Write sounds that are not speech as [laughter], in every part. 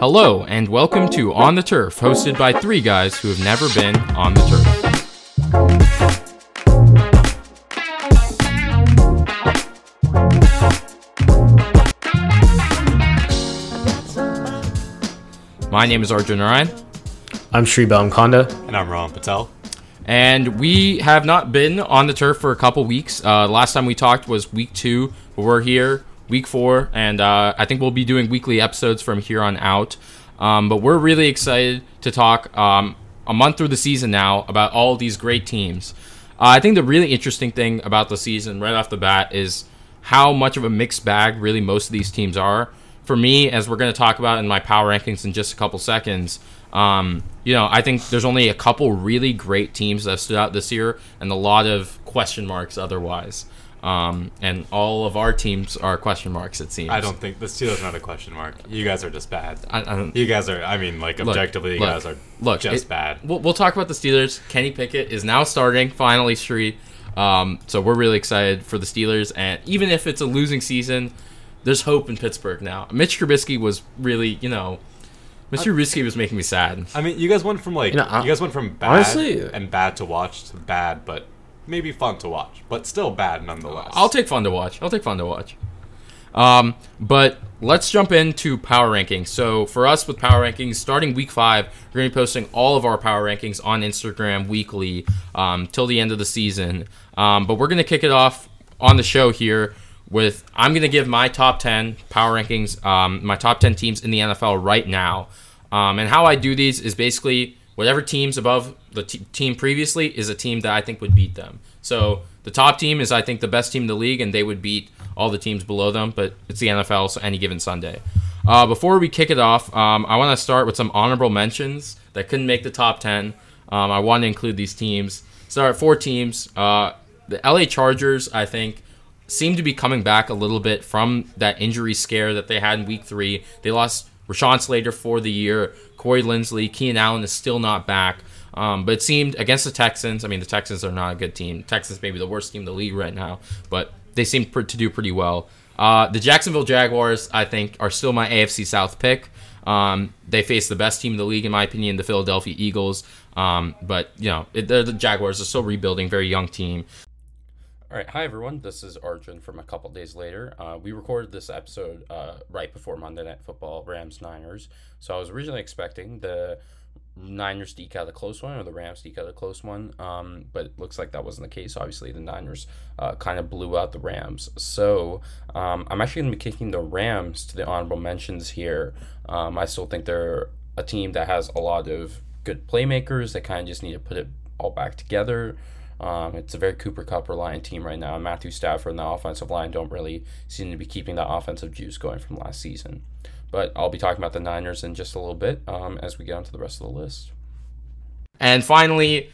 Hello, and welcome to On the Turf, hosted by three guys who have never been on the turf. My name is Arjun Ryan, I'm Sri Konda. And I'm Rohan Patel. and we have not been on the turf for a couple weeks. Uh, last time we talked was week two, but we're here week four, and uh, I think we'll be doing weekly episodes from here on out. Um, but we're really excited to talk um, a month through the season now about all these great teams. Uh, I think the really interesting thing about the season right off the bat is how much of a mixed bag really most of these teams are. For me, as we're going to talk about in my power rankings in just a couple seconds, um, you know, I think there's only a couple really great teams that have stood out this year, and a lot of question marks otherwise. Um, and all of our teams are question marks. It seems. I don't think the Steelers are not a question mark. You guys are just bad. I, I. You guys are. I mean, like Look, objectively, you look, guys are look, just it- bad. We'll, we'll talk about the Steelers. Kenny Pickett is now starting finally, Street. Um, so we're really excited for the Steelers, and even if it's a losing season, there's hope in Pittsburgh now. Mitch Trubisky was really, you know, Mitch Trubisky was making me sad. I mean, you guys went from like You know, you guys went from bad honestly- and bad to watch to bad, but maybe fun to watch, but still bad nonetheless. I'll take fun to watch. I'll take fun to watch. Um, but let's jump into power rankings. So for us with power rankings, starting week five, we're to be posting all of our power rankings on Instagram weekly um, till the end of the season. Um, but we're to kick it off on the show here with I'm to give my top 10 power rankings, um, my top 10 teams in the NFL right now. Um, and how I do these is basically whatever teams above the t- team previously is a team that I think would beat them. So the top team is I think the best team in the league, and they would beat all the teams below them. But it's the NFL, so any given Sunday. Uh, before we kick it off, um, I want to start with some honorable mentions that couldn't make the top ten. Um, I want to include these teams. Start four teams. Uh, the LA Chargers, I think, seem to be coming back a little bit from that injury scare that they had in week three. They lost Rashawn Slater for the year. Corey Linsley, Keenan Allen is still not back. Um, but it seemed against the Texans. I mean, the Texans are not a good team. Texans may be the worst team in the league right now, but they seem to do pretty well. Uh, the Jacksonville Jaguars, I think, are still my AFC South pick. Um, they face the best team in the league, in my opinion, the Philadelphia Eagles. Um, but you know, it, the Jaguars are still rebuilding, very young team. All right, hi everyone. This is Arjun from a couple days later. Uh, we recorded this episode uh, right before Monday Night Football, Rams Niners. So I was originally expecting the Niners to eke out a close one or the Rams to eke out a close one, um, but it looks like that wasn't the case. Obviously, the Niners uh, kind of blew out the Rams. So um, I'm actually going to be kicking the Rams to the honorable mentions here. Um, I still think they're a team that has a lot of good playmakers. They kind of just need to put it all back together. Um, it's a very Cooper Kupp reliant team right now. Matthew Stafford and the offensive line don't really seem to be keeping that offensive juice going from last season. But I'll be talking about the Niners in just a little bit um, as we get onto the rest of the list. And finally,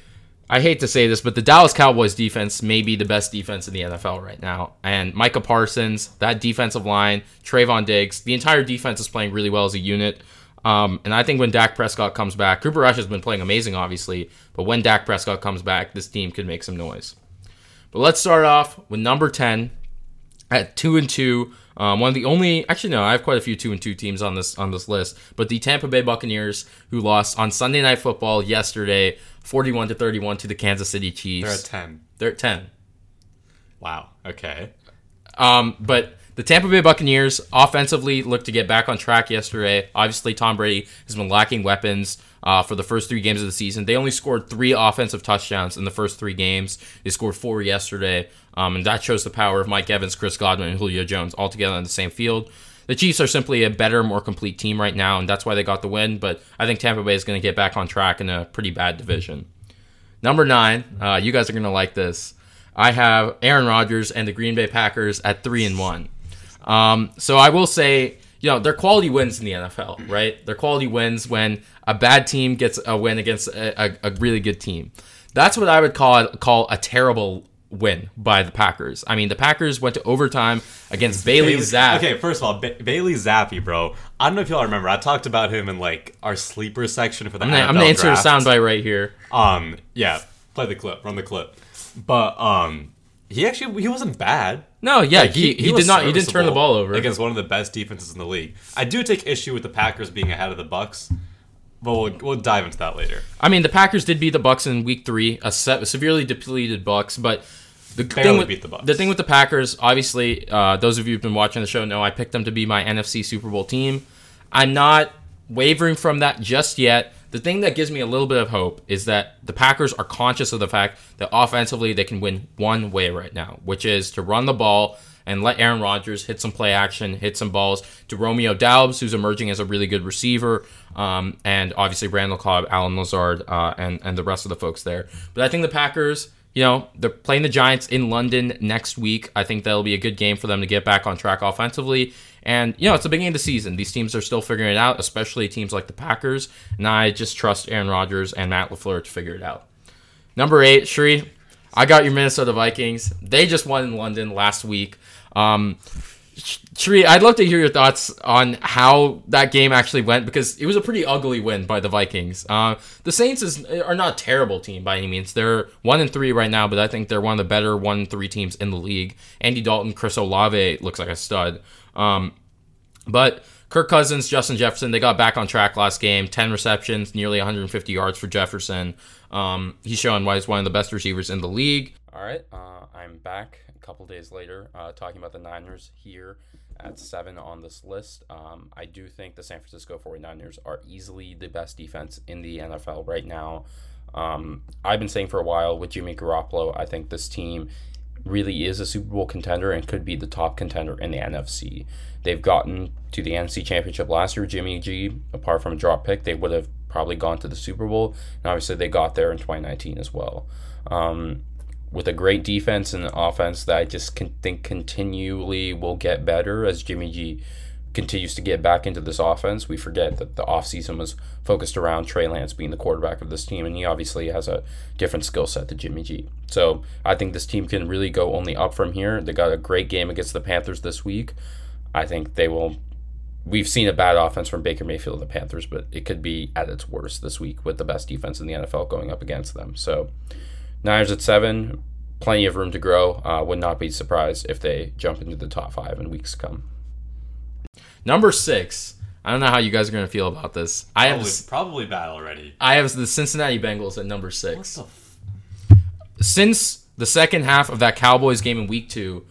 I hate to say this, but the Dallas Cowboys defense may be the best defense in the NFL right now. And Micah Parsons, that defensive line, Trevon Diggs, the entire defense is playing really well as a unit. Um, and I think when Dak Prescott comes back, Cooper Rush has been playing amazing, obviously, but when Dak Prescott comes back, this team could make some noise. But let's start off with number 10 at 2 and 2. Um, one of the only, actually no, I have quite a few two and two teams on this on this list. But the Tampa Bay Buccaneers, who lost on Sunday Night Football yesterday, forty-one to thirty-one to the Kansas City Chiefs. They're at ten. They're at ten. Wow. Okay. Um, but the Tampa Bay Buccaneers offensively looked to get back on track yesterday. Obviously, Tom Brady has been lacking weapons uh, for the first three games of the season. They only scored three offensive touchdowns in the first three games. They scored four yesterday, um, and that shows the power of Mike Evans, Chris Godwin, and Julio Jones all together on the same field. The Chiefs are simply a better, more complete team right now, and that's why they got the win. But I think Tampa Bay is going to get back on track in a pretty bad division. Number nine, uh, you guys are going to like this. I have Aaron Rodgers and the Green Bay Packers at three and one. Um, so I will say, you know, they're quality wins in the NFL, right? They're quality wins when a bad team gets a win against a, a, a really good team. That's what I would call call a terrible win by the Packers. I mean, the Packers went to overtime against Bailey Zappe. Okay, first of all, ba- Bailey Zappe, bro. I don't know if y'all remember. I talked about him in like our sleeper section for the I'm gonna, NFL I'm gonna insert a soundbite right here. Um, yeah, play the clip, run the clip. But um, he actually he wasn't bad. No, yeah, Like, he, he, was did not he didn't turn the ball over. against one of the best defenses in the league. I do take issue with the Packers being ahead of the Bucks, but we'll, we'll dive into that later. I mean, the Packers did beat the Bucks in Week Three, a se- severely depleted Bucks, but the Barely thing with the Bucks. the thing with the Packers, obviously, uh, those of you who've been watching the show know I picked them to be my NFC Super Bowl team. I'm not wavering from that just yet. The thing that gives me a little bit of hope is that the Packers are conscious of the fact that offensively they can win one way right now, which is to run the ball and let Aaron Rodgers hit some play action, hit some balls to Romeo Doubs, who's emerging as a really good receiver, um, and obviously Randall Cobb, Allen Lazard, uh, and and the rest of the folks there. But I think the Packers, you know, they're playing the Giants in London next week. I think that'll be a good game for them to get back on track offensively. And you know, it's the beginning of the season. These teams are still figuring it out, especially teams like the Packers. And I just trust Aaron Rodgers and Matt LaFleur to figure it out. Number eight, Sri, I got your Minnesota Vikings. They just won in London last week. Um, Sri, I'd love to hear your thoughts on how that game actually went because it was a pretty ugly win by the Vikings. Uh, the Saints is, are not a terrible team by any means. They're one and three right now, but I think they're one of the better one three teams in the league. Andy Dalton, Chris Olave looks like a stud. Um, but Kirk Cousins, Justin Jefferson, they got back on track last game. 10 receptions, nearly 150 yards for Jefferson. Um, he's showing why he's one of the best receivers in the league. All right, uh, I'm back couple days later uh, talking about the Niners here at seven on this list. Um, I do think the San Francisco 49ers are easily the best defense in the NFL right now. Um, I've been saying for a while with Jimmy Garoppolo, I think this team really is a Super Bowl contender and could be the top contender in the NFC. They've gotten to the NFC Championship last year. Jimmy G, apart from a drop pick, they would have probably gone to the Super Bowl. And obviously, they got there in 2019 as well. Um, with a great defense and offense that I just can think continually will get better as Jimmy G continues to get back into this offense. We forget that the offseason was focused around Trey Lance being the quarterback of this team, and he obviously has a different skill set to Jimmy G. So I think this team can really go only up from here. They got a great game against the Panthers this week. I think they will. We've seen a bad offense from Baker Mayfield and the Panthers, but it could be at its worst this week with the best defense in the NFL going up against them. So Niners at seven, plenty of room to grow. Uh, would not be surprised if they jump into the top five in weeks to come. Number six. I don't know how you guys are going to feel about this. I have Probably, probably bad already. I have the Cincinnati Bengals at number six. What the f- Since the second half of that Cowboys game in week two,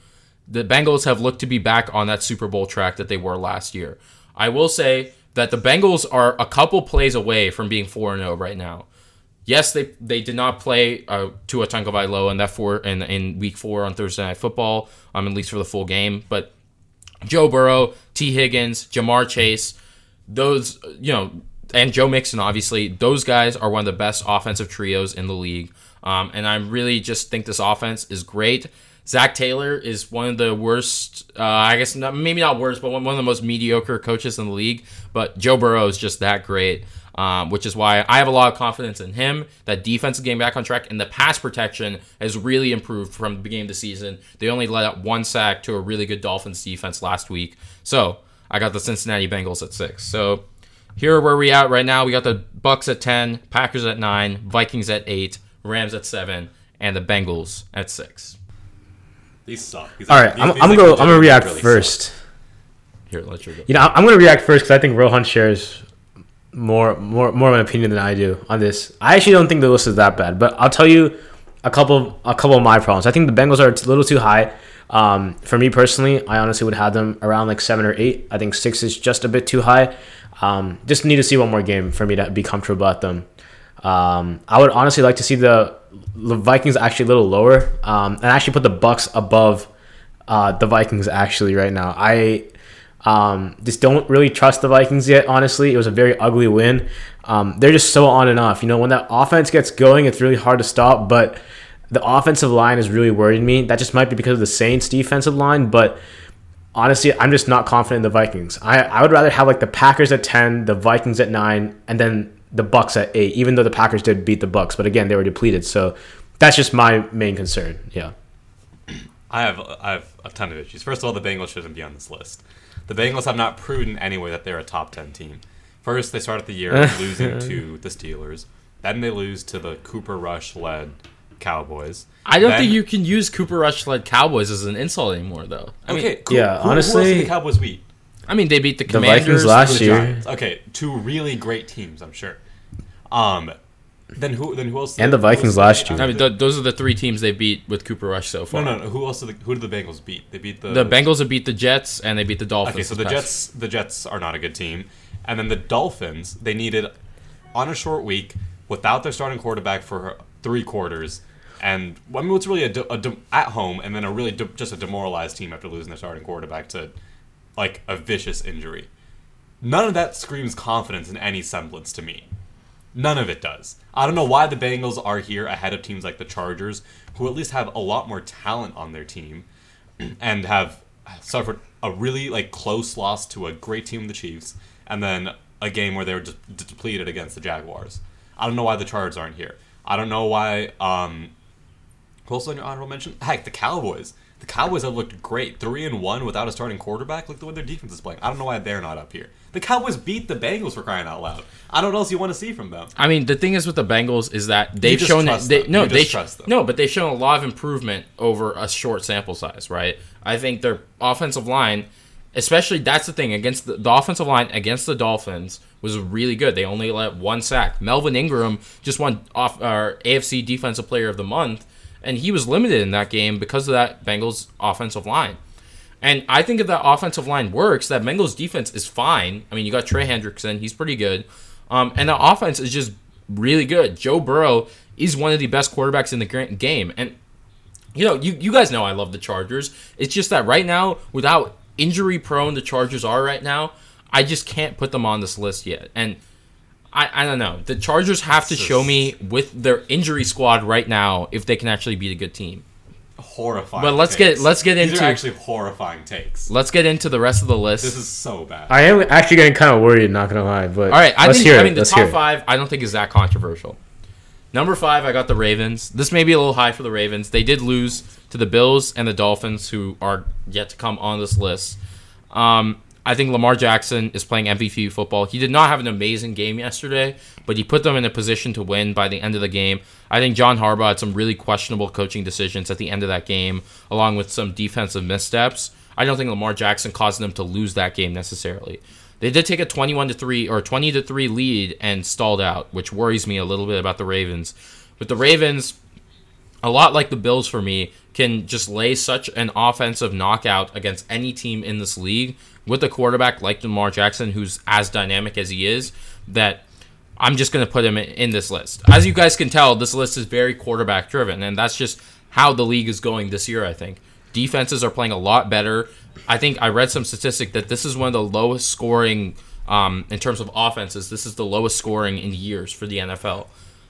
the Bengals have looked to be back on that Super Bowl track that they were last year. I will say that the Bengals are a couple plays away from being 4 0 right now. Yes, they they did not play uh, Tua Tagovailoa in that four in, in week four on Thursday Night Football, um, at least for the full game. But Joe Burrow, Tee Higgins, Ja'Marr Chase, those you know, and Joe Mixon, obviously, those guys are one of the best offensive trios in the league. Um, and I really just think this offense is great. Zac Taylor is one of the worst, uh, I guess not, maybe not worst, but one, one of the most mediocre coaches in the league. But Joe Burrow is just that great, um, which is why I have a lot of confidence in him. That defense is getting back on track, and the pass protection has really improved from the beginning of the season. They only let up one sack to a really good Dolphins defense last week. So I got the Cincinnati Bengals at six. So here where we at right now. We got the Bucks at ten, Packers at nine, Vikings at eight, Rams at seven, and the Bengals at six. These suck. These All right, these- I'm, these I'm like gonna go. I'm gonna react really first. suck. Here, let's go. You know, I'm gonna react first because I think Rohan shares more more more of an opinion than I do on this. I actually don't think the list is that bad, but I'll tell you a couple a couple of my problems. I think the Bengals are a little too high. Um, for me personally, I honestly would have them around like seven or eight. I think six is just a bit too high. Um, just need to see one more game for me to be comfortable at them. Um, I would honestly like to see the, the Vikings actually a little lower, um, and actually put the Bucks above uh, the Vikings actually right now. I um, just don't really trust the Vikings yet. Honestly, it was a very ugly win. Um, they're just so on and off. You know, when that offense gets going, it's really hard to stop. But the offensive line is really worrying me. That just might be because of the Saints' defensive line, but honestly, I'm just not confident in the Vikings. I, I would rather have like the Packers at ten, the Vikings at nine, and then the Bucks at eight. Even though the Packers did beat the Bucks, but again, they were depleted. So that's just my main concern. Yeah. I have I have a ton of issues. First of all, the Bengals shouldn't be on this list. The Bengals have not proven anyway that they're a top ten team. First, they started the year [laughs] losing to the Steelers. Then they lose to the Cooper Rush led Cowboys. I don't Then- think you can use Cooper Rush led Cowboys as an insult anymore, though. I mean, Okay, yeah, Who, who else honestly- did the Cowboys beat? I mean, they beat the The Commanders. Vikings last The year. Giants. Okay, two really great teams, I'm sure. Um, then who? Then who else? And the Vikings last year. I mean, th- those are the three teams they beat with Cooper Rush so far. no, no. Who else? Did the, who did the Bengals beat? They beat the The Bengals have beat the Jets and they beat the Dolphins. Okay, so the past- Jets, the Jets are not a good team, and then the Dolphins, they needed on a short week without their starting quarterback for three quarters, and I mean, it's really a, de- a de- at home, and then a really de- just a demoralized team after losing their starting quarterback to like a vicious injury. None of that screams confidence in any semblance to me. None of it does. I don't know why the Bengals are here ahead of teams like the Chargers, who at least have a lot more talent on their team [clears throat] and have suffered a really like close loss to a great team, the Chiefs, and then a game where they were de- depleted against the Jaguars. I don't know why the Chargers aren't here. I don't know why. Um, who else on your honorable mention? Heck, the Cowboys. The Cowboys have looked great, three and one without a starting quarterback. Look the way their defense is playing. I don't know why they're not up here. The Cowboys beat the Bengals for crying out loud. I don't know what else you want to see from them. I mean, the thing is with the Bengals is that they've shown trust they, them. no, they trust them. no, but they've shown a lot of improvement over a short sample size, right? I think their offensive line, especially that's the thing against the, the offensive line against the Dolphins was really good. They only let one sack. Melvin Ingram just won off our AFC Defensive Player of the Month, and he was limited in that game because of that Bengals offensive line. And I think if that offensive line works, that Bengals defense is fine. I mean, you got Trey Hendrickson; he's pretty good, um, and the offense is just really good. Joe Burrow is one of the best quarterbacks in the game, and you know, you you guys know I love the Chargers. It's just that right now, without injury prone the Chargers are right now, I just can't put them on this list yet. And I, I don't know. The Chargers have to show me with their injury squad right now if they can actually beat a good team. Horrifying. But let's takes. get- let's get These into- are actually horrifying takes. Let's get into the rest of the list. This is so bad. I am actually getting kind of worried, not gonna lie. But All right, I let's think hear I mean the let's top five. I don't think is that controversial. Number five, I got the Ravens. This may be a little high for the Ravens. They did lose to the Bills and the Dolphins, who are yet to come on this list. Um, I think Lamar Jackson is playing MVP football. He did not have an amazing game yesterday, but he put them in a position to win by the end of the game. I think John Harbaugh had some really questionable coaching decisions at the end of that game, along with some defensive missteps. I don't think Lamar Jackson caused them to lose that game necessarily. They did take a 21 to 3 or 20 to 3 lead and stalled out, which worries me a little bit about the Ravens. But the Ravens a lot like the Bills for me, can just lay such an offensive knockout against any team in this league with a quarterback like Lamar Jackson, who's as dynamic as he is, that I'm just going to put him in this list. As you guys can tell, this list is very quarterback driven, and that's just how the league is going this year, I think. Defenses are playing a lot better. I think I read some statistic that this is one of the lowest scoring um, in terms of offenses. This is the lowest scoring in years for the NFL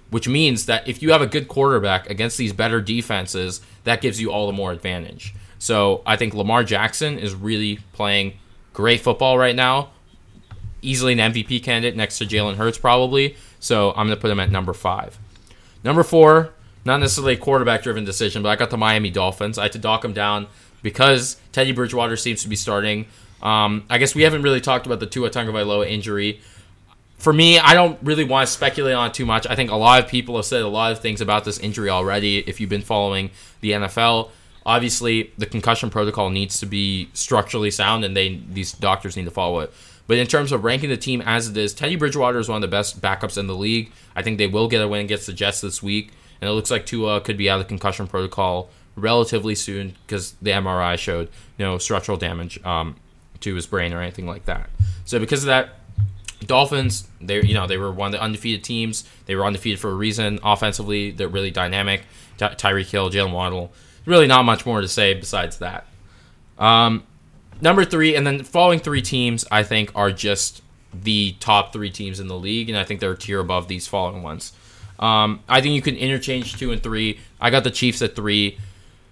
which means that if you have a good quarterback against these better defenses, that gives you all the more advantage. So I think Lamar Jackson is really playing great football right now. Easily an MVP candidate next to Jalen Hurts, probably. So I'm going to put him at number five. Number four, not necessarily a quarterback driven decision, but I got the Miami Dolphins. I had to dock them down because Teddy Bridgewater seems to be starting. Um, I guess we haven't really talked about the Tua Tagovailoa injury for me, I don't really want to speculate on it too much. I think a lot of people have said a lot of things about this injury already. If you've been following the NFL, obviously the concussion protocol needs to be structurally sound, and they these doctors need to follow it. But in terms of ranking the team as it is, Teddy Bridgewater is one of the best backups in the league. I think they will get a win against the Jets this week, and it looks like Tua could be out of concussion protocol relatively soon because the MRI showed no structural damage um, to his brain or anything like that. So because of that, Dolphins, they you know they were one of the undefeated teams. They were undefeated for a reason. Offensively, they're really dynamic. Ty- Tyreek Hill, Jaylen Waddle. Really, not much more to say besides that. Um, number three, and then the following three teams, I think, are just the top three teams in the league, and I think they're a tier above these following ones. Um, I think you can interchange two and three. I got the Chiefs at three.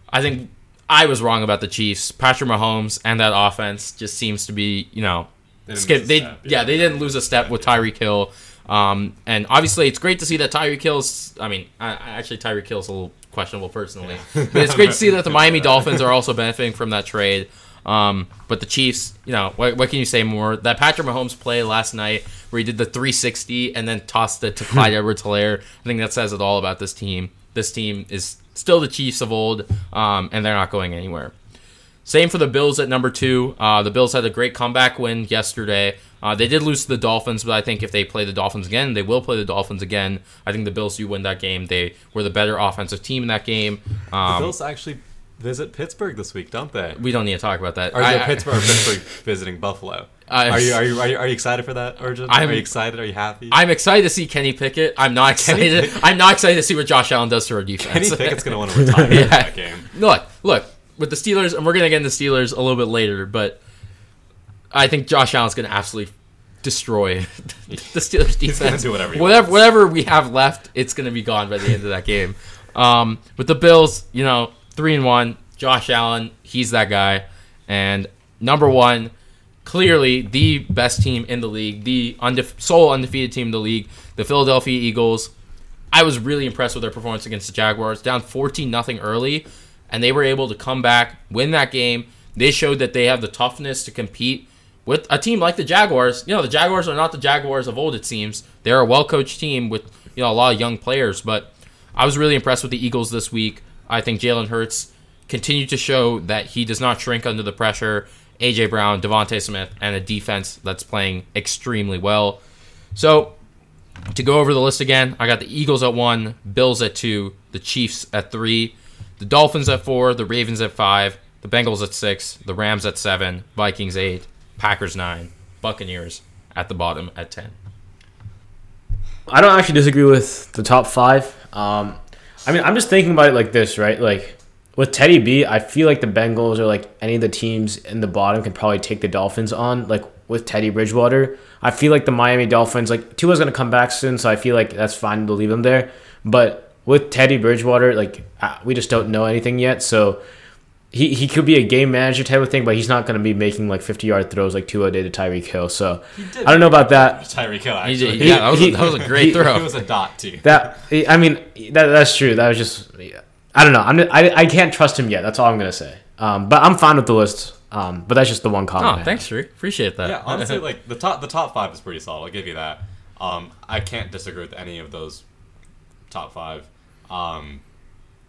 I think I was wrong about the Chiefs. Patrick Mahomes and that offense just seems to be, you know, They skip. They step, yeah. yeah. they didn't lose a step with Tyreek Hill. Um, and obviously, it's great to see that Tyreek Hill's. I mean, I, I actually Tyreek Hill's a little questionable personally, but it's great to see that the [laughs] Miami Dolphins are also benefiting from that trade. Um, but the Chiefs, you know, what, what can you say more? That Patrick Mahomes play last night, where he did the 360 and then tossed it to [laughs] Clyde Edwards-Helaire. I think that says it all about this team. this team is still the Chiefs of old, um, and they're not going anywhere. Same for the Bills at number two. Uh, the Bills had a great comeback win yesterday. Uh, they did lose to the Dolphins, but I think if they play the Dolphins again, they will play the Dolphins again. I think the Bills do win that game. They were the better offensive team in that game. Um, the Bills actually visit Pittsburgh this week, don't they? we don't need to talk about that. Or is I- it I- Pittsburgh or [laughs] Pittsburgh visiting Buffalo? I- are, you, are you are you are you excited for that, Arjun? I'm- are you excited? Are you happy? I'm excited to see Kenny Pickett. I'm not excited. [laughs] I'm not excited to see what Josh Allen does to our defense. Kenny. Pickett's gonna want to [laughs] retire in Yeah. that game. look, look with the Steelers, and we're gonna get into the Steelers a little bit later, but I think Josh Allen's gonna absolutely destroy [laughs] the Steelers defense. gonna do whatever he whatever, wants. whatever we have left, it's gonna be gone by the end of that game. Um, with the Bills, you know, three and one. Josh Allen, he's that guy, and number one. Clearly, the best team in the league, the undefe- sole undefeated team in the league, the Philadelphia Eagles. I was really impressed with their performance against the Jaguars, down 14 nothing early, and they were able to come back, win that game. They showed that they have the toughness to compete with a team like the Jaguars. You know, the Jaguars are not the Jaguars of old, it seems. They're a well coached team with, you know, a lot of young players, but I was really impressed with the Eagles this week. I think Jalen Hurts continued to show that he does not shrink under the pressure. AJ Brown, DeVonta Smith, and a defense that's playing extremely well. So to go over the list again, I got the Eagles at one, Bills at two, the Chiefs at three, the Dolphins at four, the Ravens at five, the Bengals at six, the Rams at seven, Vikings eight, Packers nine, Buccaneers at the bottom at ten. I don't actually disagree with the top five. Um, I mean, I'm just thinking about it like this, right? Like with Teddy B, I feel like the Bengals or like any of the teams in the bottom can probably take the Dolphins on. Like with Teddy Bridgewater, I feel like the Miami Dolphins, like Tua's gonna come back soon, so I feel like that's fine to leave him there. But with Teddy Bridgewater, like uh, we just don't know anything yet, so. He, he could be a game manager type of thing, but he's not going to be making like 50 yard throws like two Tua did to Tyreek Hill. So I don't know about that. Tyreek Hill He actually. did- yeah, that was, a, that was a great he- throw. It was a dot too. That I mean, that that's true. That was just I don't know. I'm I, I can't trust him yet. That's all I'm gonna say. Um, but I'm fine with the list. Um, but that's just the one comment. Oh, thanks, Sri. Appreciate that. Yeah, honestly, [laughs] like the top the top five is pretty solid. I'll give you that. Um, I can't disagree with any of those top five. Um,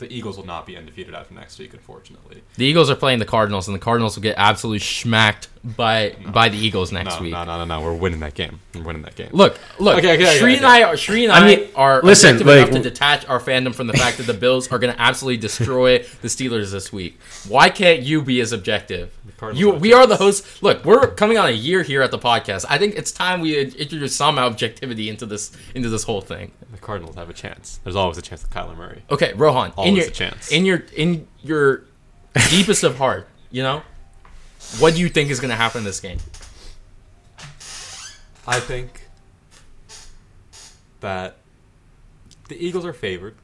the Eagles will not be undefeated after next week, unfortunately. the Eagles are playing the Cardinals, and the Cardinals will get absolutely smacked by by the Eagles next No, week. no, no, no, no. We're winning that game. We're winning that game. Look, look. Okay, okay, okay, Sri and. I, are, Sri and I I, mean, are listen, objective like- enough to detach our fandom from the fact that the Bills are going to absolutely destroy the Steelers this week. Why can't you be as objective? Cardinals You, we are the hosts. Look, we're coming on a year here at the podcast. I think it's time we introduce some objectivity into this into this whole thing. The Cardinals have a chance. There's always a chance with Kyler Murray. Okay, Rohan, in Always your a chance. in your in your deepest of heart, you know, what do you think is going to happen in this game? I think that the Eagles are favored.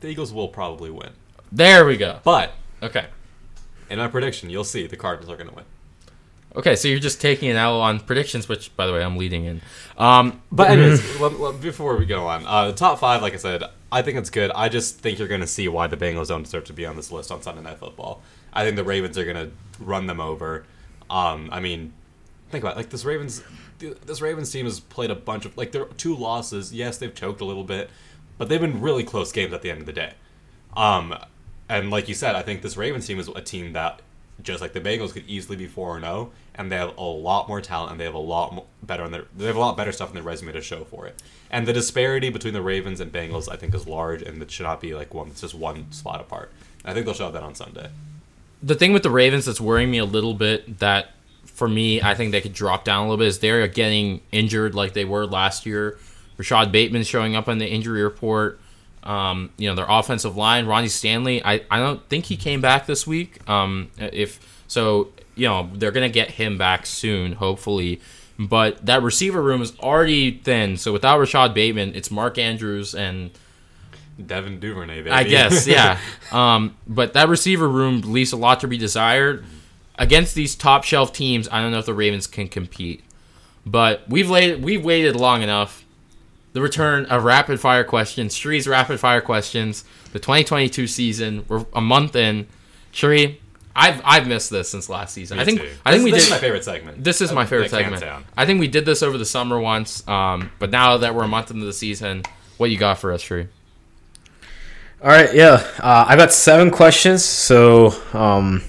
The Eagles will probably win. There we go. But Okay. In my prediction, you'll see the Cardinals are going to win. Okay, so you're just taking an L on predictions, which, by the way, I'm leading in. Um, But anyways, [laughs] before we go on, uh, the top five, like I said, I think it's good. I just think you're going to see why the Bengals don't deserve to be on this list on Sunday Night Football. I think the Ravens are going to run them over. Um, I mean, think about it. like this Ravens. This Ravens team has played a bunch of like their two losses. Yes, they've choked a little bit, but they've been really close games at the end of the day. Um, and like you said, I think this Ravens team is a team that, just like the Bengals, could easily be four and zero, and they have a lot more talent, and they have a lot mo- better on their they have a lot better stuff in their resume to show for it. And the disparity between the Ravens and Bengals, I think, is large, and it should not be like one. It's just one spot apart. I think they'll show that on Sunday. the thing with the Ravens that's worrying me a little bit that for me I think they could drop down a little bit is they're getting injured like they were last year. Rashod Bateman showing up on the injury report. Um, you know their offensive line, Ronnie Stanley. I, I don't think he came back this week. Um, if so, you know they're gonna get him back soon, hopefully. But that receiver room is already thin. So without Rashod Bateman, it's Mark Andrews and Devin Duvernay, baby. I guess, [laughs] yeah. Um, but that receiver room leaves a lot to be desired. Against these top shelf teams, I don't know if the Ravens can compete. But we've laid, we've waited long enough. The return of rapid fire questions, Sri's rapid fire questions, the 2022 season. We're a month in. Sri, I've I've missed this since last season. Me I think too. I think This- we this did. is my favorite segment. This is my favorite segment. down. I think we did this over the summer once. Um, but now that we're a month into the season, what you got for us, Sri? All right, yeah. Uh, I got seven questions, so um,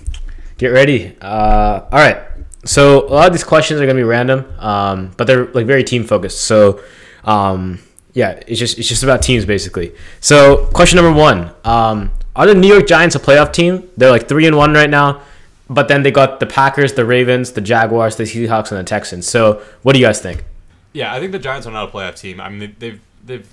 get ready. Uh, all right. So a lot of these questions are gonna be random, um, but they're like very team focused. So um, yeah, it's just it's just about teams basically. So question number one: um, Are the New York Giants a playoff team? They're like three and one right now, but then they got the Packers, the Ravens, the Jaguars, the Seahawks, and the Texans. So what do you guys think? Yeah, I think the Giants are not a playoff team. I mean, they- they've they've.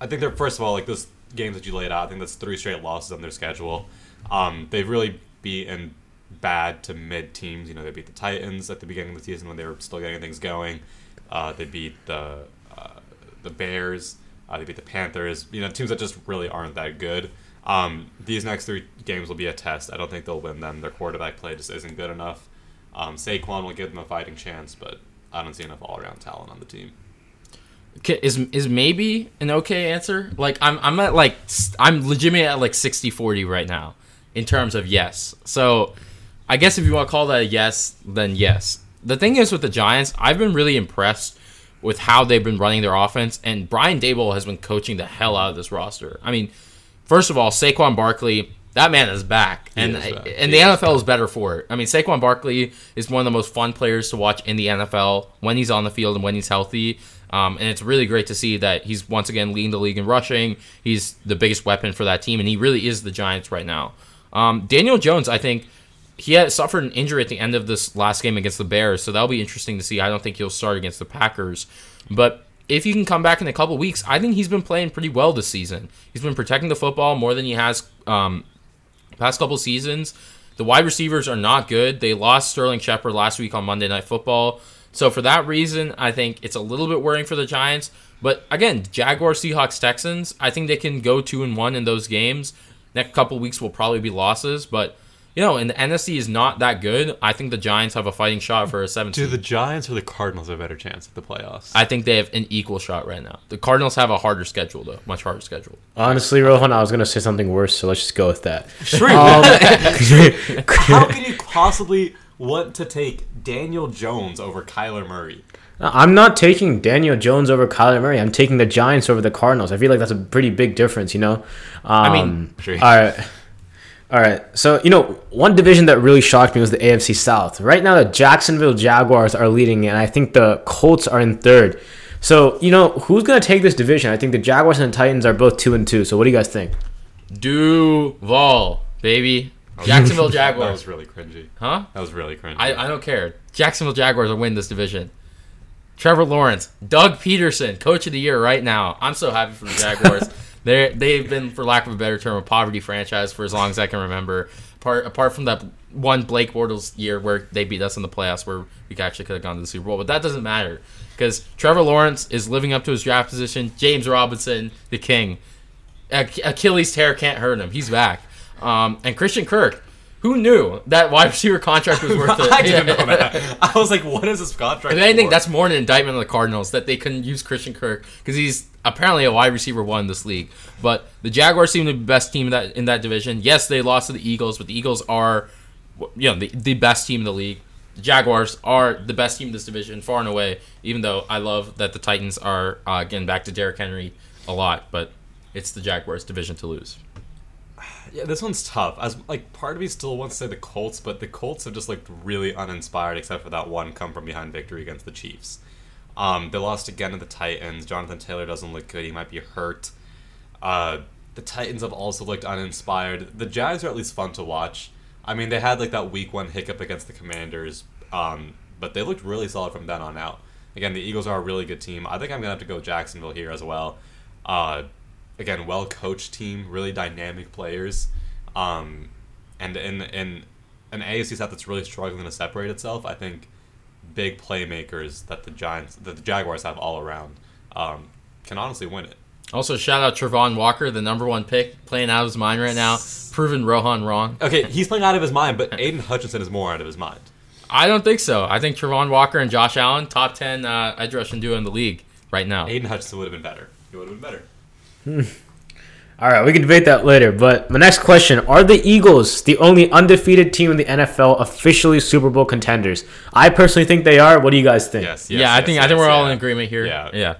I think they're first of all like those games that you laid out. I think that's three straight losses on their schedule. Um, they've really beaten bad to mid teams. You know, they beat the Titans at the beginning of the season when they were still getting things going. Uh, they beat the the Bears. Uh, they beat the Panthers. You know, teams that just really aren't that good. Um, these next three games will be a test. I don't think they'll win them. Their quarterback play just isn't good enough. Um, Saquon will give them a fighting chance, but I don't see enough all around talent on the team. K- Is is maybe an okay answer? Like I'm I'm at like I'm legitimately at like 60-40 right now in terms of yes. So I guess if you want to call that a yes, then yes. The thing is with the Giants, I've been really impressed with how they've been running their offense, and Brian Daboll has been coaching the hell out of this roster. I mean, first of all, Saquon Barkley, that man is back, and is back. and He the is NFL is better for it. I mean, Saquon Barkley is one of the most fun players to watch in the NFL when he's on the field and when he's healthy. Um, and it's really great to see that he's once again leading the league in rushing. He's the biggest weapon for that team, and he really is the Giants right now. Um, Daniel Jones, I think he had suffered an injury at the end of this last game against the Bears, so that'll be interesting to see. I don't think he'll start against the Packers, but if he can come back in a couple weeks, I think he's been playing pretty well this season. He's been protecting the football more than he has um, past couple seasons. The wide receivers are not good. They lost Sterling Shepard last week on Monday Night Football. So for that reason, I think it's a little bit worrying for the Giants. But again, Jaguars, Seahawks, Texans, I think they can go two and one in those games. Next couple weeks will probably be losses, but you know, and the NFC is not that good. I think the Giants have a fighting shot for a 17. Do the Giants or the Cardinals have a better chance at the playoffs? I think they have an equal shot right now. The Cardinals have a harder schedule though, much harder schedule. Honestly, Rohan, I was gonna say something worse, so let's just go with that. Sure. Um, [laughs] How can you possibly want to take Daniel Jones over Kyler Murray? I'm not taking Daniel Jones over Kyler Murray. I'm taking the Giants over the Cardinals. I feel like that's a pretty big difference, you know. Um, mean, Sure. all right, all right. So you know, one division that really shocked me was the AFC South. Right now, the Jacksonville Jaguars are leading, and I think the Colts are in third. So you know, who's gonna take this division? I think the Jaguars and the Titans are both two and two. So what do you guys think? Duval, baby. Jacksonville [laughs] Jaguars. That was really cringy. Huh? That was really cringy. I, I don't care. Jacksonville Jaguars will win this division. Trevor Lawrence, Doug Pederson, coach of the year right now. I'm so happy for the Jaguars. [laughs] They they've been, for lack of a better term, a poverty franchise for as long as I can remember. Apart apart from that one Blake Bortles year where they beat us in the playoffs, where we actually could have gone to the Super Bowl, but that doesn't matter because Trevor Lawrence is living up to his draft position. James Robinson, the king, Ach- Achilles tear can't hurt him. He's back. Um, and Christian Kirk, who knew that wide receiver [laughs] contract was worth [laughs] it? I didn't know [laughs] that. I was like, what is this contract? If anything, for? that's more an indictment on the Cardinals that they couldn't use Christian Kirk because he's apparently a wide receiver one in this league. But the Jaguars seem to be the best team in that in that division. Yes, they lost to the Eagles, but the Eagles are, you know, the, the best team in the league. The Jaguars are the best team in this division, far and away. Even though I love that the Titans are uh, getting back to Derrick Henry a lot, but it's the Jaguars' division to lose. Yeah, this one's tough. As like part of me still wants to say the Colts, but the Colts have just looked really uninspired, except for that one come from behind victory against the Chiefs. Um, they lost again to the Titans. Jonathan Taylor doesn't look good. He might be hurt. Uh, the Titans have also looked uninspired. The Jags are at least fun to watch. I mean, they had like that week one hiccup against the Commanders, um, but they looked really solid from then on out. Again, the Eagles are a really good team. I think I'm gonna have to go Jacksonville here as well. Uh, again, well coached team, really dynamic players, um, and in in an AFC South that's really struggling to separate itself. I think big playmakers that the Giants, that the Jaguars have all around, um, can honestly win it. Also, shout out Travon Walker, the number one pick, playing out of his mind right now, proving Rohan wrong. Okay, he's playing out of his mind, but [laughs] Aidan Hutchinson is more out of his mind. I don't think so. I think Travon Walker and Josh Allen, top 10 uh, edge rushing duo in the league right now. Aidan Hutchinson would have been better. He would have been better. All right, we can debate that later. But my next question: Are the Eagles the only undefeated team in the NFL officially Super Bowl contenders? I personally think they are. What do you guys think? Yes. yeah, yes, I yes, think I think we're all yeah. in agreement here. Yeah. yeah.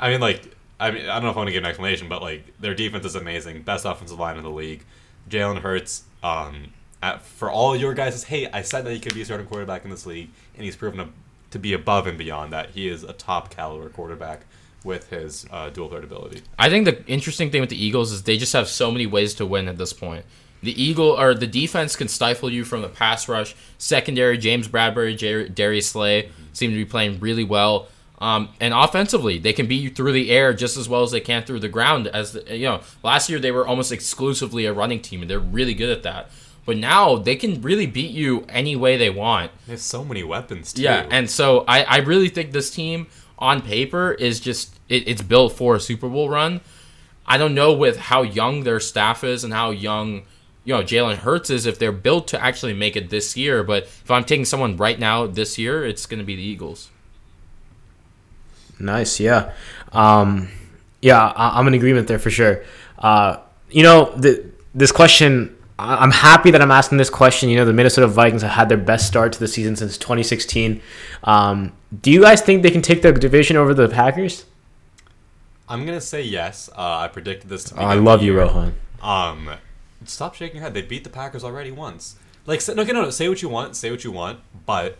I mean, like, I mean, I don't know if I want to give an explanation, but like their defense is amazing, best offensive line in the league. Jalen Hurts, um, at, for all your guys, hey, I said that he could be a starting quarterback in this league, and he's proven to, to be above and beyond that. He is a top caliber quarterback with his uh, dual threat ability. I think the interesting thing with the Eagles is they just have so many ways to win at this point. The Eagle or the defense can stifle you from the pass rush. Secondary, James Bradberry, Jer- Darius Slay seem to be playing really well. Um, and offensively, they can beat you through the air just as well as they can through the ground. As the, you know, last year they were almost exclusively a running team, and they're really good at that. But now they can really beat you any way they want. They have so many weapons too. Yeah, and so I, I really think this team on paper is just it, it's built for a Super Bowl run. I don't know with how young their staff is and how young you know Jalen Hurts is if they're built to actually make it this year. But if I'm taking someone right now this year, it's going to be the Eagles. Nice, yeah, um, yeah. I, I'm in agreement there for sure. Uh, you know, the, this question. I- I'm happy that I'm asking this question. You know, the Minnesota Vikings have had their best start to the season since 2016. Um, do you guys think they can take the division over the Packers? I'm gonna say yes. Uh, I predicted this to be. Oh, I love you, Rohan. Um, stop shaking your head. They beat the Packers already once. Like, say, no, no, no. Say what you want. Say what you want. But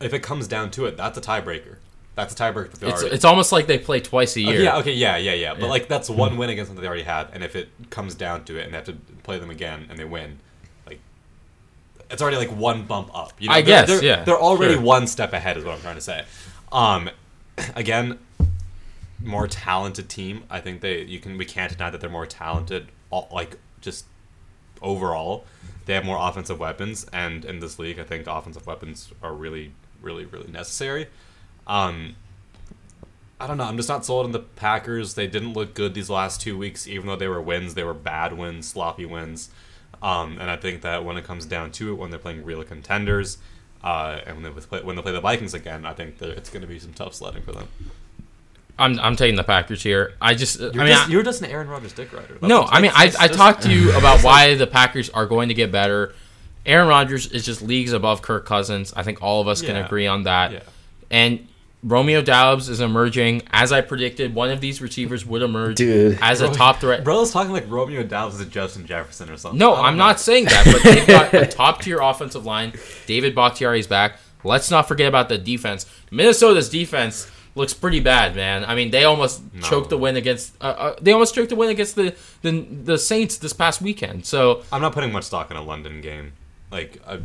if it comes down to it, that's a tiebreaker. That's a tiebreaker. It's, already- it's almost like they play twice a Okay, year. yeah, okay, yeah, yeah, yeah. But Yeah. like that's one win against them that they already have, and if it comes down to it, and they have to play them again, and they win, like it's already like one bump up. You know, I They're- guess, they're, yeah, They're already sure. one step ahead, is what I'm trying to say. Um, [clears throat] again, more talented team. I think they you can we can't deny that they're more talented. All, like just overall, they have more offensive weapons, and in this league, I think offensive weapons are really, really, really necessary. Um, I don't know. I'm just not sold on the Packers. They didn't look good these last two weeks, even though they were wins. They were bad wins, sloppy wins. Um, and I think that when it comes down to it, when they're playing real contenders, uh, and when they play, when they play the Vikings again, I think that it's going to be some tough sledding for them. I'm, I'm taking the Packers here. I just You're, I mean just, I- you're just an Aaron Rodgers dick rider. That's No, I mean, I, I talked to you [laughs] about why the Packers are going to get better. Aaron Rodgers is just leagues above Kirk Cousins. I think all of us can agree on that. Yeah. And Romeo Doubs is emerging. As I predicted, one of these receivers would emerge Dude. as a top threat. Bro's talking like Romeo Doubs is a Justin Jefferson or something. No, I don't I'm know. not saying that, but they've got a [laughs] top tier offensive line. David Bakhtiari is back. Let's not forget about the defense. Minnesota's defense looks pretty bad, man. I mean, they almost No. choked the win against. Uh, uh, they almost choked the win against the, the the Saints this past weekend. So I'm not putting much stock in a London game. Like I,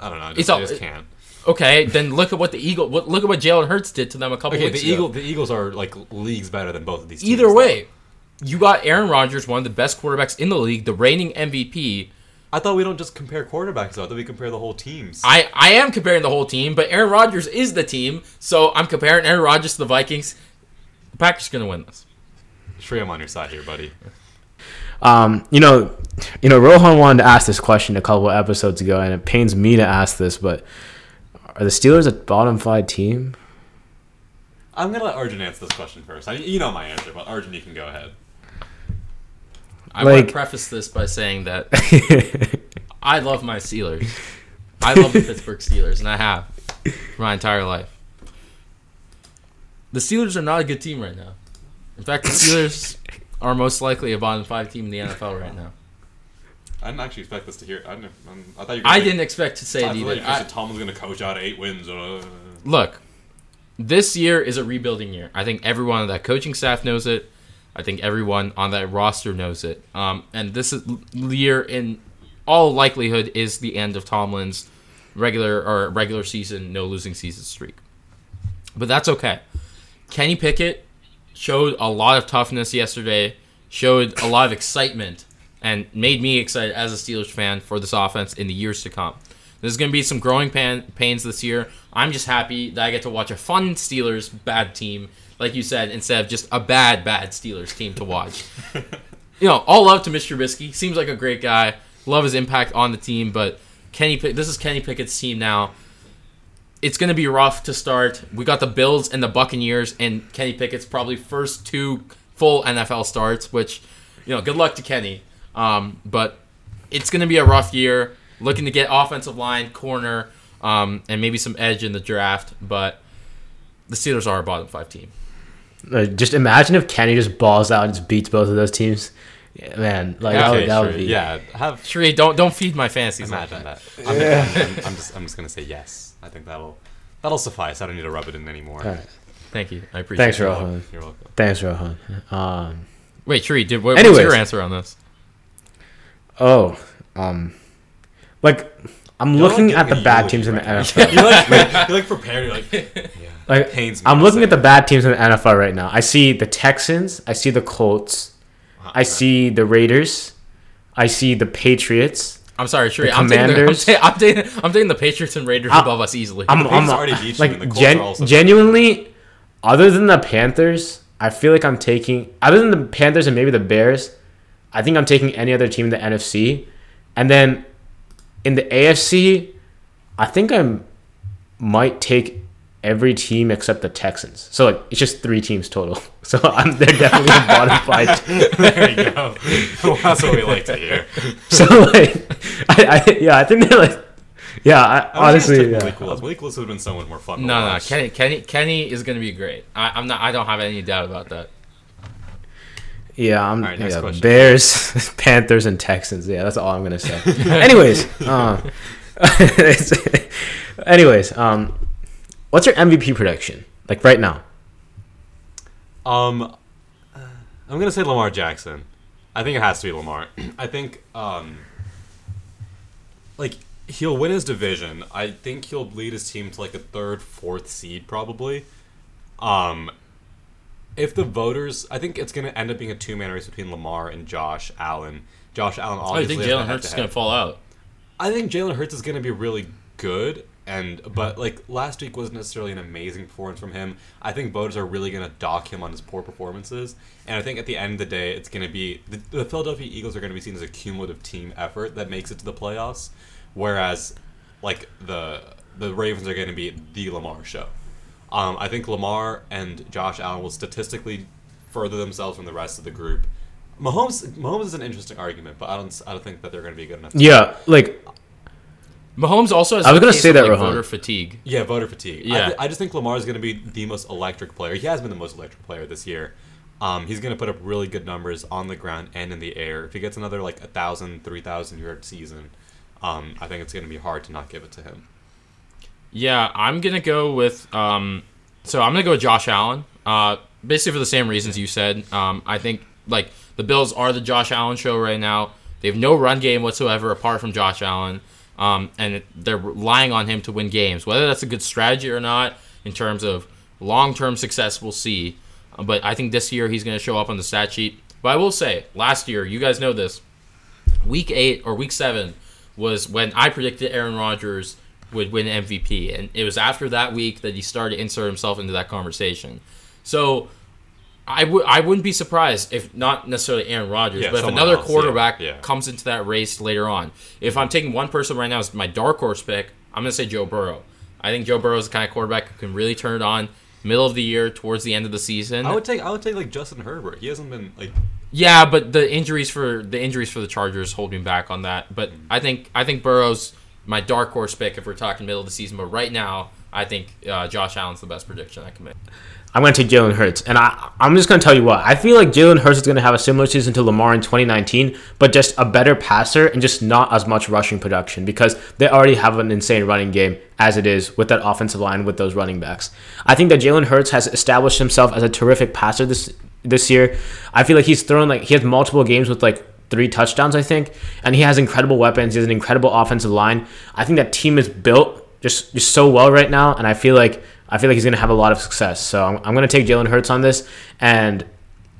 I don't know. I just, It's all- I just can't. Okay, then look at what the Eagle. What, look at what Jalen Hurts did to them a couple Okay, weeks the ago. Eagle, the Eagles are like leagues better than both of these. teams, Either though. way, you got Aaron Rodgers, one of the best quarterbacks in the league, the reigning MVP. I thought we don't just compare quarterbacks though. I thought we compare the whole teams. I, I am comparing the whole team, but Aaron Rodgers is the team, so I'm comparing Aaron Rodgers to the Vikings. The Packers are gonna win this. Sure, I'm on your side here, buddy. Um, you know, you know, Rohan wanted to ask this question a couple episodes ago, and it pains me to ask this, but are the Steelers a bottom five team? I'm gonna let Arjun answer this question first. I, you know my answer, but Arjun, you can go ahead. I want to preface this by saying that [laughs] I love my Steelers. I love the Pittsburgh Steelers, and I have for my entire life. The Steelers are not a good team right now. In fact, the Steelers are most likely a bottom five team in the NFL right now. I didn't actually expect this to hear. I, didn't, um, I thought you. Were I didn't expect to say I it either. I- Tom was gonna coach out eight wins. Uh, look, this year is a rebuilding year. I think everyone on that coaching staff knows it. I think everyone on that roster knows it. Um, and this is, year, in all likelihood, is the end of Tomlin's regular or regular season no losing season streak. But that's okay. Kenny Pickett showed a lot of toughness yesterday. Showed a lot of excitement and made me excited as a Steelers fan for this offense in the years to come. There's going to be some growing pan- pains this year. I'm just happy that I get to watch a fun Steelers bad team, like you said, instead of just a bad, bad Steelers team to watch. [laughs] you know, all love to Mr. Trubisky. Seems like a great guy. Love his impact on the team, but Kenny, Pick- this is Kenny Pickett's team now. It's going to be rough to start. We got the Bills and the Buccaneers, and Kenny Pickett's probably first two full NFL starts. Which, you know, good luck to Kenny. Um, but it's going to be a rough year. Looking to get offensive line, corner, um, and maybe some edge in the draft. But the Steelers are a bottom five team. Uh, just imagine if Kenny just balls out and just beats both of those teams. Yeah, man, like that, Okay, would, that would be. Yeah, have Sri, don't don't feed my fantasies. like imagine that. that. I'm, I'm, I'm just I'm just gonna say yes. I think that'll that'll suffice. I don't need to rub it in anymore. All right. Thank you. I appreciate Thanks, it. You're Rohan. You're welcome. Thanks, Rohan. Um, Wait, Sri, did what, what's your answer on this? Oh, um, like I'm You're looking like at the bad eulogy teams in the right now. NFL. [laughs] You're like, you're like prepared. You're like, yeah. [laughs] [laughs] Like pains me I'm looking at the bad teams in the NFL right now. I see the Texans. I see the Colts. I see the Raiders. I see the Patriots. I'm sorry, Sri. I'm taking, the, I'm, Commanders. ta- I'm, taking, I'm taking the Patriots and Raiders I'm- above us easily. I'm, I'm already beat like and gen- genuinely. Other than the Panthers, I feel like I'm taking. Other than the Panthers and maybe the Bears, I think I'm taking any other team in the NFC, and then in the AFC, I think I might take every team except the Texans. So like it's just three teams total. [laughs] So I'm they're definitely the bottom [laughs] five. there you go. well, that's what we like to hear. [laughs] So like, I, I yeah, I think they're like, yeah, I, honestly, yeah. Malik Willis. Malik Willis would have been so much more fun. To no, no. Kenny, Kenny, Kenny is going to be great. I, I'm not. I don't have any doubt about that. Yeah, I'm All right, next yeah, question. Bears, [laughs] Panthers, and Texans. Yeah, that's all I'm gonna say. anyways, uh, [laughs] [laughs] anyways, um, what's your MVP prediction? Like right now? Um, I'm gonna say Lamar Jackson. I think it has to be Lamar. [clears throat] I think um, like he'll win his division. I think he'll lead his team to like a third, fourth seed probably. Um, if the voters, I think it's gonna end up being a two man race between Lamar and Josh Allen. Josh Allen. Oh, you think Jalen Hurts is going to fall out? I think Jalen Hurts is going to be really good, and but like last week wasn't necessarily an amazing performance from him. I think voters are really going to dock him on his poor performances, and I think at the end of the day, it's going to be the, the Philadelphia Eagles are going to be seen as a cumulative team effort that makes it to the playoffs, whereas like the the Ravens are going to be the Lamar show. Um, I think Lamar and Josh Allen will statistically further themselves from the rest of the group. Mahomes, Mahomes is an interesting argument, but I don't, I don't think that they're going to be good enough. Yeah, like Mahomes also has. I was gonna say that, like, Rohan. voter fatigue. Yeah, voter fatigue. I, Yeah. th- I just think Lamar is going to be the most electric player. He has been the most electric player this year. Um, he's going to put up really good numbers on the ground and in the air. If he gets another like a thousand, three thousand yard season, um, I think it's going to be hard to not give it to him. Yeah, I'm gonna go with. Um, so I'm gonna go with Josh Allen. Uh, basically for the same reasons you said. Um, I think like the Bills are the Josh Allen show right now. They have no run game whatsoever apart from Josh Allen, um, and they're relying on him to win games. Whether that's a good strategy or not, in terms of long-term success, we'll see. But I think this year he's going to show up on the stat sheet. But I will say, last year, you guys know this, week eight or week seven was when I predicted Aaron Rodgers would win MVP, and it was after that week that he started to insert himself into that conversation. So I would I wouldn't be surprised if not necessarily Aaron Rodgers, Yeah, but if another else, yeah, quarterback yeah. comes into that race later on. If I'm taking one person right now as my dark horse pick, I'm gonna say Joe Burrow. I think Joe Burrow is the kind of quarterback who can really turn it on middle of the year towards the end of the season. I would take I would take like Justin Herbert. He hasn't been like Yeah, but the injuries for the injuries for the Chargers hold me back on that. But mm. I think I think Burrow's my dark horse pick if we're talking middle of the season. But right now, I think uh, Josh Allen's the best prediction I can make. I'm going to take Jalen Hurts. And I, I'm just going to tell you what. I feel like Jalen Hurts is going to have a similar season to Lamar in 2019, but just a better passer and just not as much rushing production because they already have an insane running game as it is with that offensive line with those running backs. I think that Jalen Hurts has established himself as a terrific passer this this year. I feel like he's thrown like he has multiple games with like three touchdowns, I think, and he has incredible weapons. He has an incredible offensive line. I think that team is built just just so well right now, and I feel like I feel like he's gonna have a lot of success. So I'm, I'm gonna take Jalen Hurts on this, and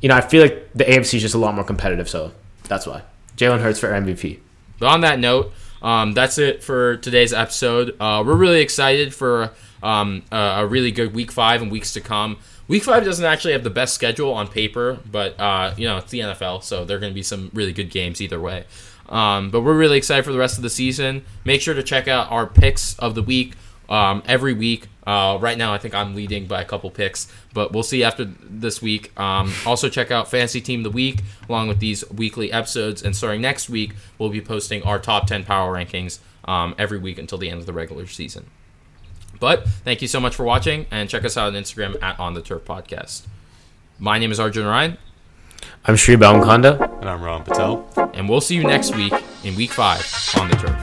you know I feel like the AFC is just a lot more competitive, so that's why Jalen Hurts for MVP. But on that note, um, that's it for today's episode. Uh, we're really excited for um, a, a really good week five and weeks to come. Week five doesn't actually have the best schedule on paper, but uh, you know it's the NFL, so there are going to be some really good games either way. Um, but we're really excited for the rest of the season. Make sure to check out our picks of the week um, every week. Uh, right now, I think I'm leading by a couple picks, but we'll see after this week. Um, also, check out Fantasy Team the Week along with these weekly episodes. And starting next week, we'll be posting our top 10 power rankings um, every week until the end of the regular season. But thank you so much for watching and check us out on Instagram at On the Turf Podcast. My name is Arjun Ryan. I'm Sri Balmkonda. And I'm Rohan Patel. And we'll see you next week in week five on the turf.